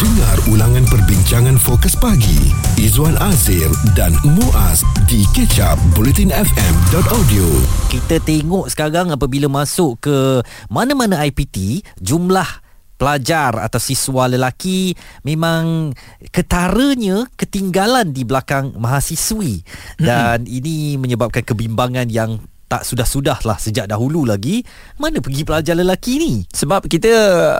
Dengar ulangan perbincangan fokus pagi. Izwan Azir dan Muaz di kecap bulletinfm.audio Kita tengok sekarang apabila masuk ke mana-mana IPT, jumlah pelajar atau siswa lelaki memang ketaranya ketinggalan di belakang mahasiswi. Dan ini menyebabkan kebimbangan yang tak sudah-sudah lah sejak dahulu lagi mana pergi pelajar lelaki ni Sebab kita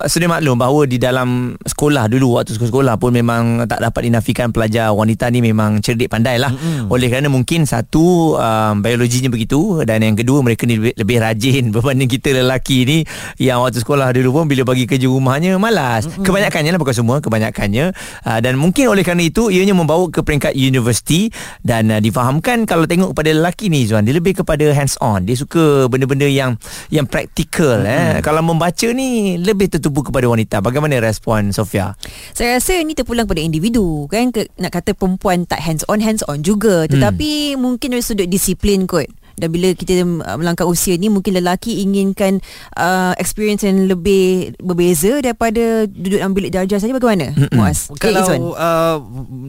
sedia maklum bahawa di dalam sekolah dulu waktu sekolah pun memang tak dapat dinafikan pelajar wanita ni memang cerdik pandai lah. Mm-hmm. Oleh kerana mungkin satu um, biologinya begitu dan yang kedua mereka ni lebih, lebih rajin berbanding kita lelaki ni yang waktu sekolah dulu pun bila bagi kerja rumahnya malas. Mm-hmm. Kebanyakannya lah bukan semua, kebanyakannya uh, dan mungkin oleh kerana itu ianya membawa ke peringkat universiti dan uh, difahamkan kalau tengok kepada lelaki ni Zuan dia lebih kepada hands on. Dia suka benda-benda yang yang praktikal mm-hmm. eh. Kalau membaca ni lebih tertupu kepada wanita. Bagaimana respon Sofia? Saya rasa ini terpulang pada individu kan Ke, nak kata perempuan tak hands on hands on juga tetapi hmm. mungkin dari sudut disiplin kot dan bila kita uh, melangkah usia ni mungkin lelaki inginkan uh, experience yang lebih berbeza daripada duduk dalam bilik darjah saja bagaimana Muaz? Kalau Izwan. uh,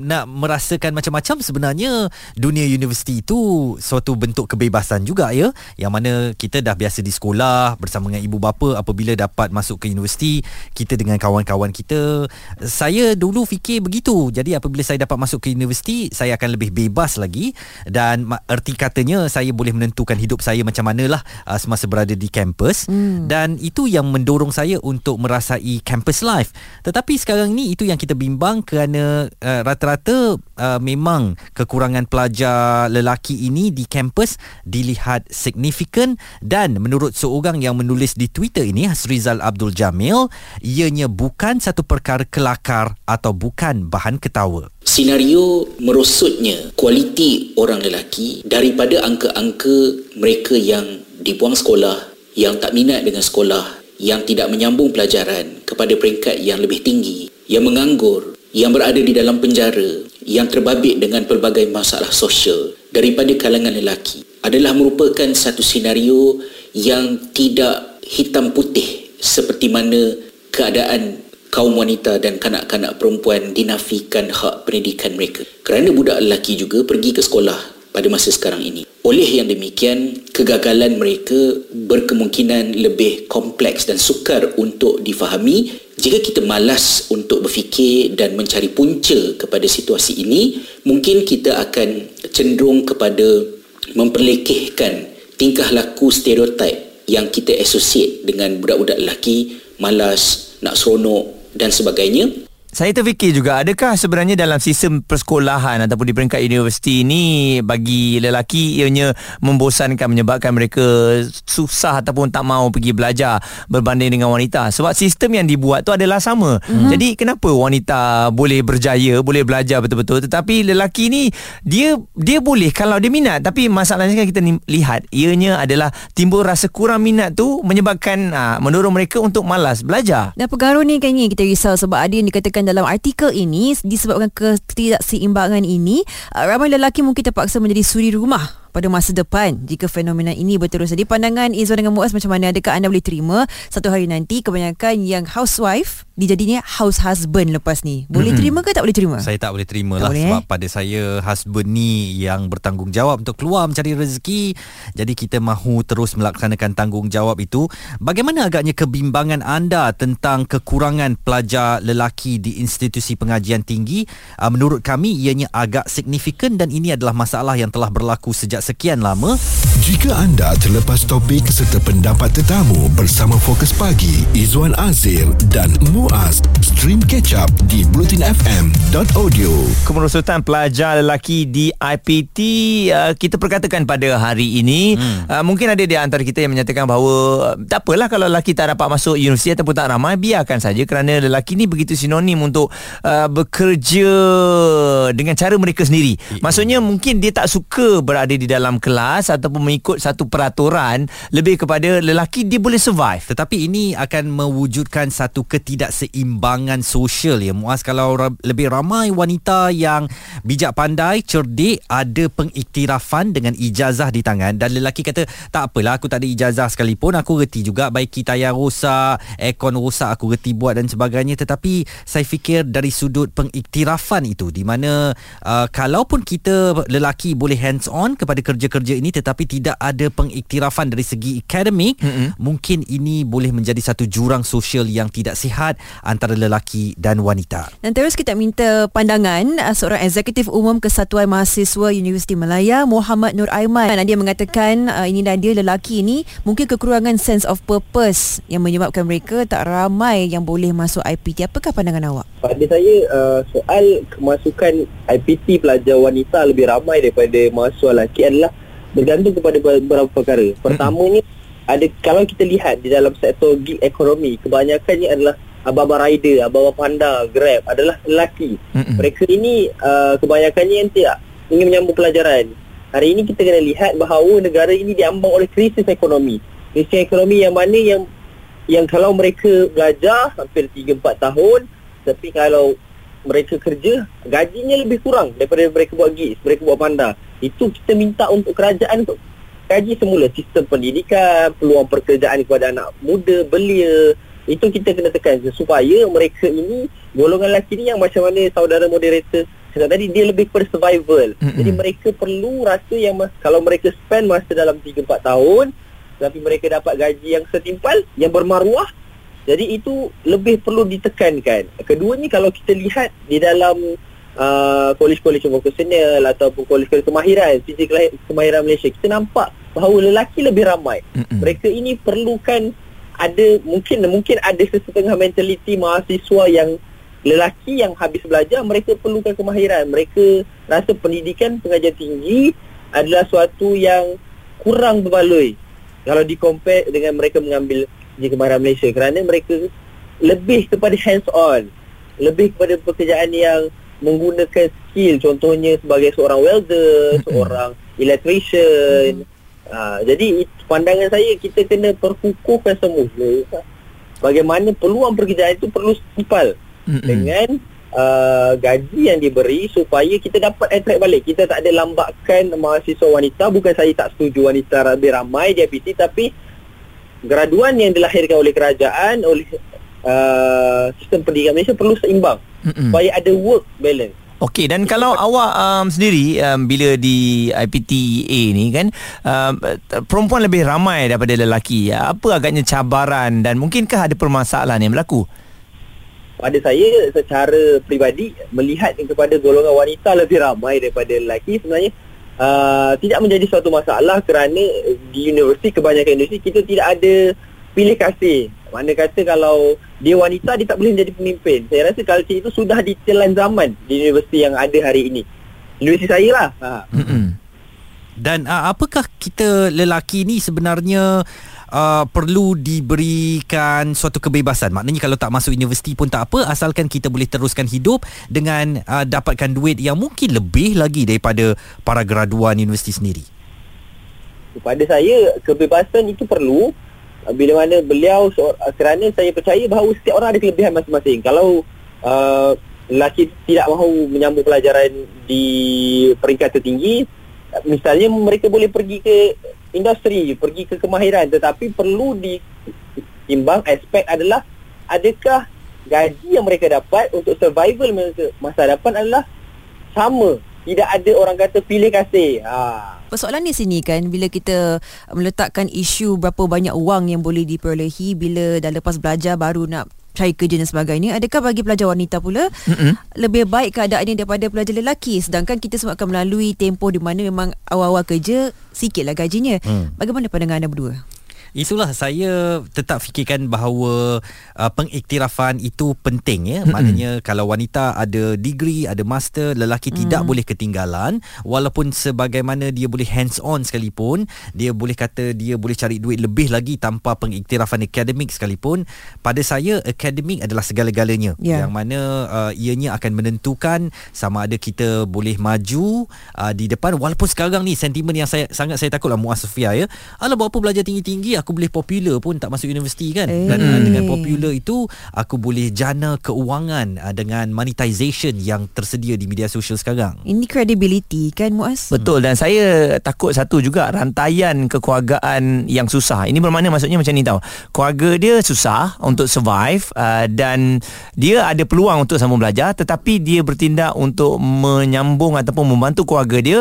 nak merasakan macam-macam sebenarnya dunia universiti itu suatu bentuk kebebasan juga ya. Yang mana kita dah biasa di sekolah bersama dengan ibu bapa apabila dapat masuk ke universiti kita dengan kawan-kawan kita. Saya dulu fikir begitu. Jadi apabila saya dapat masuk ke universiti saya akan lebih bebas lagi. Dan erti katanya saya boleh menentukan hidup saya macam manalah uh, semasa berada di kampus. Hmm. dan itu yang mendorong saya untuk merasai campus life. Tetapi sekarang ni itu yang kita bimbang kerana uh, rata-rata uh, memang kekurangan pelajar lelaki ini di kampus dilihat signifikan. Dan menurut seorang yang menulis di Twitter ini Hasrizal Abdul Jamil ianya bukan satu perkara kelakar atau bukan bahan ketawa. Senario merosotnya kualiti orang lelaki daripada angka-angka mereka yang dibuang sekolah, yang tak minat dengan sekolah, yang tidak menyambung pelajaran kepada peringkat yang lebih tinggi, yang menganggur, yang berada di dalam penjara, yang terbabit dengan pelbagai masalah sosial daripada kalangan lelaki adalah merupakan satu senario yang tidak hitam putih seperti mana keadaan kaum wanita dan kanak-kanak perempuan dinafikan hak pendidikan mereka. Kerana budak lelaki juga pergi ke sekolah pada masa sekarang ini. Oleh yang demikian, kegagalan mereka berkemungkinan lebih kompleks dan sukar untuk difahami jika kita malas untuk berfikir dan mencari punca kepada situasi ini, mungkin kita akan cenderung kepada memperlekehkan tingkah laku stereotip yang kita associate dengan budak-budak lelaki malas, nak seronok dan sebagainya Saya terfikir juga adakah sebenarnya dalam sistem persekolahan ataupun di peringkat universiti ini bagi lelaki ianya membosankan menyebabkan mereka susah ataupun tak mau pergi belajar berbanding dengan wanita sebab sistem yang dibuat tu adalah sama. Mm-hmm. Jadi kenapa wanita boleh berjaya, boleh belajar betul-betul tetapi lelaki ni dia dia boleh kalau dia minat tapi masalahnya kan kita ni, lihat ianya adalah timbul rasa kurang minat tu menyebabkan aa, mendorong mereka untuk malas belajar. Dan pengaruh ni kan ni kita risau sebab ada yang dikatakan dalam artikel ini disebabkan ketidakseimbangan ini uh, ramai lelaki mungkin terpaksa menjadi suri rumah pada masa depan jika fenomena ini berterus. Jadi pandangan Izwan dengan Muaz macam mana? Adakah anda boleh terima satu hari nanti kebanyakan yang housewife dijadinya house husband lepas ni? Boleh terima ke tak boleh terima? Saya tak boleh terima Tak lah boleh, sebab eh? pada saya husband ni yang bertanggungjawab untuk keluar mencari rezeki. Jadi kita mahu terus melaksanakan tanggungjawab itu. Bagaimana agaknya kebimbangan anda tentang kekurangan pelajar lelaki di institusi pengajian tinggi? Uh, menurut kami ianya agak signifikan dan ini adalah masalah yang telah berlaku sejak sekian lama. Jika anda terlepas topik serta pendapat tetamu bersama Fokus Pagi Izwan Azir dan Muaz stream catch up di bulletinfm.audio kemerosotan pelajar lelaki di IPT uh, kita perkatakan pada hari ini hmm. uh, mungkin ada di antara kita yang menyatakan bahawa uh, tak apalah kalau lelaki tak dapat masuk universiti ataupun tak ramai biarkan saja kerana lelaki ni begitu sinonim untuk uh, bekerja dengan cara mereka sendiri maksudnya mungkin dia tak suka berada di dalam kelas ataupun mengikut satu peraturan lebih kepada lelaki dia boleh survive. Tetapi ini akan mewujudkan satu ketidakseimbangan sosial. Ya Muaz kalau ra- lebih ramai wanita yang bijak pandai cerdik ada pengiktirafan dengan ijazah di tangan. Dan lelaki kata tak apalah aku tak ada ijazah sekalipun aku reti juga baiki tayar rosak aircon rosak aku reti buat dan sebagainya. Tetapi saya fikir dari sudut pengiktirafan itu di mana uh, kalaupun kita lelaki boleh hands on kepada kerja-kerja ini tetapi tidak ada pengiktirafan dari segi akademik mm-hmm. mungkin ini boleh menjadi satu jurang sosial yang tidak sihat antara lelaki dan wanita. Dan terus kita minta pandangan uh, seorang eksekutif umum Kesatuan Mahasiswa Universiti Malaya Muhammad Nur Aiman. Dan dia mengatakan uh, ini dan dia lelaki ini mungkin kekurangan sense of purpose yang menyebabkan mereka tak ramai yang boleh masuk IPT. Apakah pandangan awak? Pada saya uh, soal kemasukan IPT pelajar wanita lebih ramai daripada mahasiswa lelaki adalah bergantung kepada beberapa perkara. Pertamanya ada kalau kita lihat di dalam sektor gig ekonomi kebanyakannya adalah abang-abang rider, abang-abang panda, grab adalah lelaki. Mm-mm. Mereka ini uh, kebanyakannya yang tidak ingin menyambung pelajaran. Hari ini kita kena lihat bahawa negara ini diambang oleh krisis ekonomi. Krisis ekonomi yang mana yang yang kalau mereka belajar hampir 3 4 tahun tapi kalau mereka kerja gajinya lebih kurang daripada mereka buat gigs, mereka buat panda. Itu kita minta untuk kerajaan untuk kaji semula sistem pendidikan, peluang pekerjaan kepada anak muda, belia. Itu kita kena tekan supaya mereka ini golongan lelaki ni yang macam mana saudara moderator cakap tadi dia lebih kepada survival. Mm-mm. Jadi mereka perlu rasa yang kalau mereka spend masa dalam 3 4 tahun tapi mereka dapat gaji yang setimpal, yang bermaruah jadi itu lebih perlu ditekankan. Keduanya kalau kita lihat di dalam uh, kolej-kolej vocational ataupun kolej-kolej kemahiran, sisi kela- kemahiran Malaysia, kita nampak bahawa lelaki lebih ramai. Mm-mm. Mereka ini perlukan ada mungkin mungkin ada sesetengah mentaliti mahasiswa yang lelaki yang habis belajar mereka perlukan kemahiran. Mereka rasa pendidikan pengajian tinggi adalah suatu yang kurang berbaloi kalau di compare dengan mereka mengambil di kemahiran Malaysia kerana mereka lebih kepada hands on lebih kepada pekerjaan yang menggunakan skill contohnya sebagai seorang welder seorang electrician ha, jadi it- pandangan saya kita kena perkukuhkan semula bagaimana peluang pekerjaan itu perlu setimpal Mm-mm. dengan uh, gaji yang diberi supaya kita dapat attract balik. Kita tak ada lambatkan mahasiswa wanita. Bukan saya tak setuju wanita lebih ramai di IPT tapi graduan yang dilahirkan oleh kerajaan oleh uh, sistem pendidikan Malaysia perlu seimbang Mm-mm. supaya ada work balance. Okey dan kalau awak um, sendiri um, bila di IPTA ni kan um, perempuan lebih ramai daripada lelaki apa agaknya cabaran dan mungkinkah ada permasalahan yang berlaku Pada saya secara peribadi melihat kepada golongan wanita lebih ramai daripada lelaki sebenarnya uh, tidak menjadi suatu masalah kerana di universiti kebanyakan universiti kita tidak ada pilih kasih. Mana kata kalau dia wanita dia tak boleh menjadi pemimpin. Saya rasa culture itu sudah ditelan zaman di universiti yang ada hari ini. Universiti saya lah. Ha. Dan uh, apakah kita lelaki ni sebenarnya uh, perlu diberikan suatu kebebasan? Maknanya kalau tak masuk universiti pun tak apa asalkan kita boleh teruskan hidup dengan uh, dapatkan duit yang mungkin lebih lagi daripada para graduan universiti sendiri. Kepada saya kebebasan itu perlu bila mana beliau uh, kerana saya percaya bahawa setiap orang ada kelebihan masing-masing. Kalau uh, lelaki tidak mahu menyambung pelajaran di peringkat tertinggi, misalnya mereka boleh pergi ke industri, pergi ke kemahiran tetapi perlu ditimbang aspek adalah adakah gaji yang mereka dapat untuk survival masa depan adalah sama. Tidak ada orang kata pilih kasih. Ha. Persoalan di sini kan bila kita meletakkan isu berapa banyak wang yang boleh diperolehi bila dah lepas belajar baru nak cari kerja dan sebagainya adakah bagi pelajar wanita pula Mm-mm. lebih baik keadaan ini daripada pelajar lelaki sedangkan kita semua akan melalui tempoh di mana memang awal-awal kerja sikitlah gajinya Hmm. bagaimana pandangan anda berdua Itulah saya tetap fikirkan bahawa uh, pengiktirafan itu penting ya. Maknanya kalau wanita ada degree, ada master, lelaki tidak boleh ketinggalan walaupun sebagaimana dia boleh hands on sekalipun, dia boleh kata dia boleh cari duit lebih lagi tanpa pengiktirafan akademik sekalipun. Pada saya akademik adalah segala-galanya Ya. yang mana uh, ianya akan menentukan sama ada kita boleh maju uh, di depan walaupun sekarang ni sentimen yang saya sangat saya takutlah Muaz Sofia ya. Alah buat apa belajar tinggi-tinggi aku boleh popular pun tak masuk universiti kan Eh. dan uh, dengan popular itu aku boleh jana keuangan uh, dengan monetization yang tersedia di media sosial sekarang Ini credibility kan Muaz? Betul dan saya takut satu juga rantaian kekeluargaan yang susah. Ini bermakna maksudnya macam ni tau. Keluarga dia susah untuk survive uh, dan dia ada peluang untuk sambung belajar tetapi dia bertindak untuk menyambung ataupun membantu keluarga dia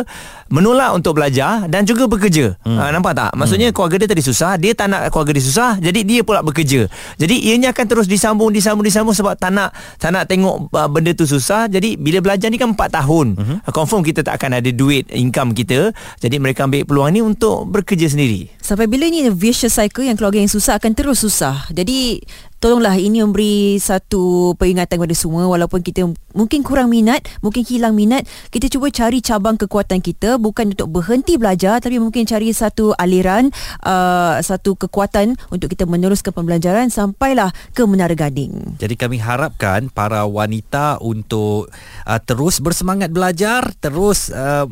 menolak untuk belajar dan juga bekerja. Hmm. Uh, nampak tak? Maksudnya hmm. keluarga dia tadi susah, dia tak nak keluarga dia susah, jadi dia pula bekerja. Jadi ianya akan terus disambung disambung disambung sebab tak nak tak nak tengok uh, benda tu susah. Jadi bila belajar ni kan 4 tahun. Uh-huh. Confirm kita tak akan ada duit income kita. Jadi mereka ambil peluang ni untuk bekerja sendiri. Sampai bila ni vicious cycle yang keluarga yang susah akan terus susah. Jadi tolonglah ini memberi satu peringatan kepada semua. Walaupun kita mungkin kurang minat, mungkin hilang minat, kita cuba cari cabang kekuatan kita. Bukan untuk berhenti belajar tapi mungkin cari satu aliran uh, satu kekuatan untuk kita meneruskan pembelajaran sampailah ke Menara Gading. Jadi kami harapkan para wanita untuk uh, terus bersemangat belajar, terus uh,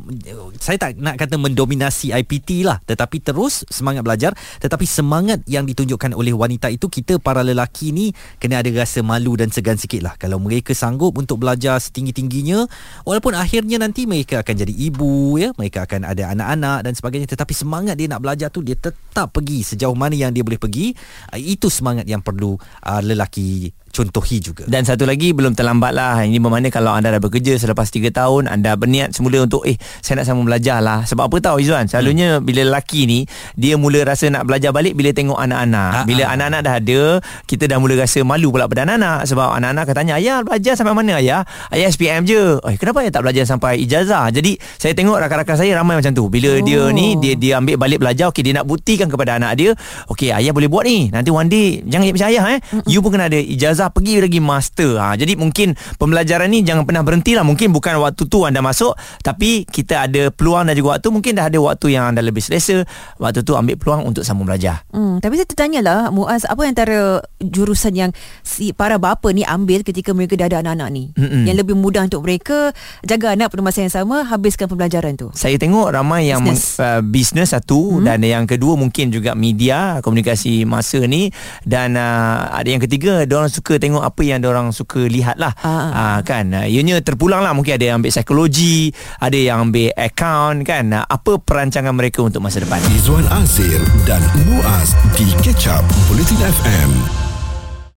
saya tak nak kata mendominasi IPT lah, tetapi terus semangat belajar, tetapi semangat yang ditunjukkan oleh wanita itu kita para lelaki ni kena ada rasa malu dan segan sikit lah kalau mereka sanggup untuk belajar setinggi-tingginya walaupun akhirnya nanti mereka akan jadi ibu ya, mereka akan ada anak-anak dan sebagainya tetapi semangat dia nak belajar tu dia tetap pergi sejauh mana yang dia boleh pergi, itu semangat yang perlu uh, lelaki contohi juga. Dan satu lagi belum terlambat lah. Ini bermakna kalau anda dah bekerja selepas 3 tahun Anda berniat semula untuk Eh saya nak sambung belajar lah. Sebab apa tahu Izzuan? Selalunya hmm. bila lelaki ni Dia mula rasa nak belajar balik Bila tengok anak-anak. Ha, Bila ha. anak-anak dah ada Kita dah mula rasa malu pula pada anak-anak. Sebab anak-anak akan tanya Ayah belajar sampai mana ayah? Ayah SPM je. Eh kenapa ayah tak belajar sampai ijazah? Jadi saya tengok rakan-rakan saya ramai macam tu. Bila oh. dia ni Dia dia ambil balik belajar Okay dia nak buktikan kepada anak dia Okay ayah boleh buat ni. Nanti one day Jangan macam ayah eh. You pun kena ada ijazah Pergi lagi master ha, Jadi mungkin Pembelajaran ni Jangan pernah berhenti lah Mungkin bukan waktu tu anda masuk Tapi kita ada peluang dan juga waktu Mungkin dah ada waktu yang anda lebih selesa Waktu tu ambil peluang Untuk sambung belajar Hmm, tapi saya tertanya lah Muaz apa antara jurusan yang si para bapa ni ambil ketika mereka dah ada anak-anak ni Mm-mm. yang lebih mudah untuk mereka jaga anak pada masa yang sama habiskan pembelajaran tu. Saya tengok ramai yang Business. uh, bisnes satu hmm. dan yang kedua mungkin juga media komunikasi masa ni dan uh, ada yang ketiga orang suka tengok apa yang orang suka lihat lah Ah. uh, kan? Uh, ianya terpulang lah mungkin ada yang ambil psikologi ada yang ambil account kan? Apa perancangan mereka untuk masa depan? Izwan Azir dan Muaz di Catch Up Bulletin FM.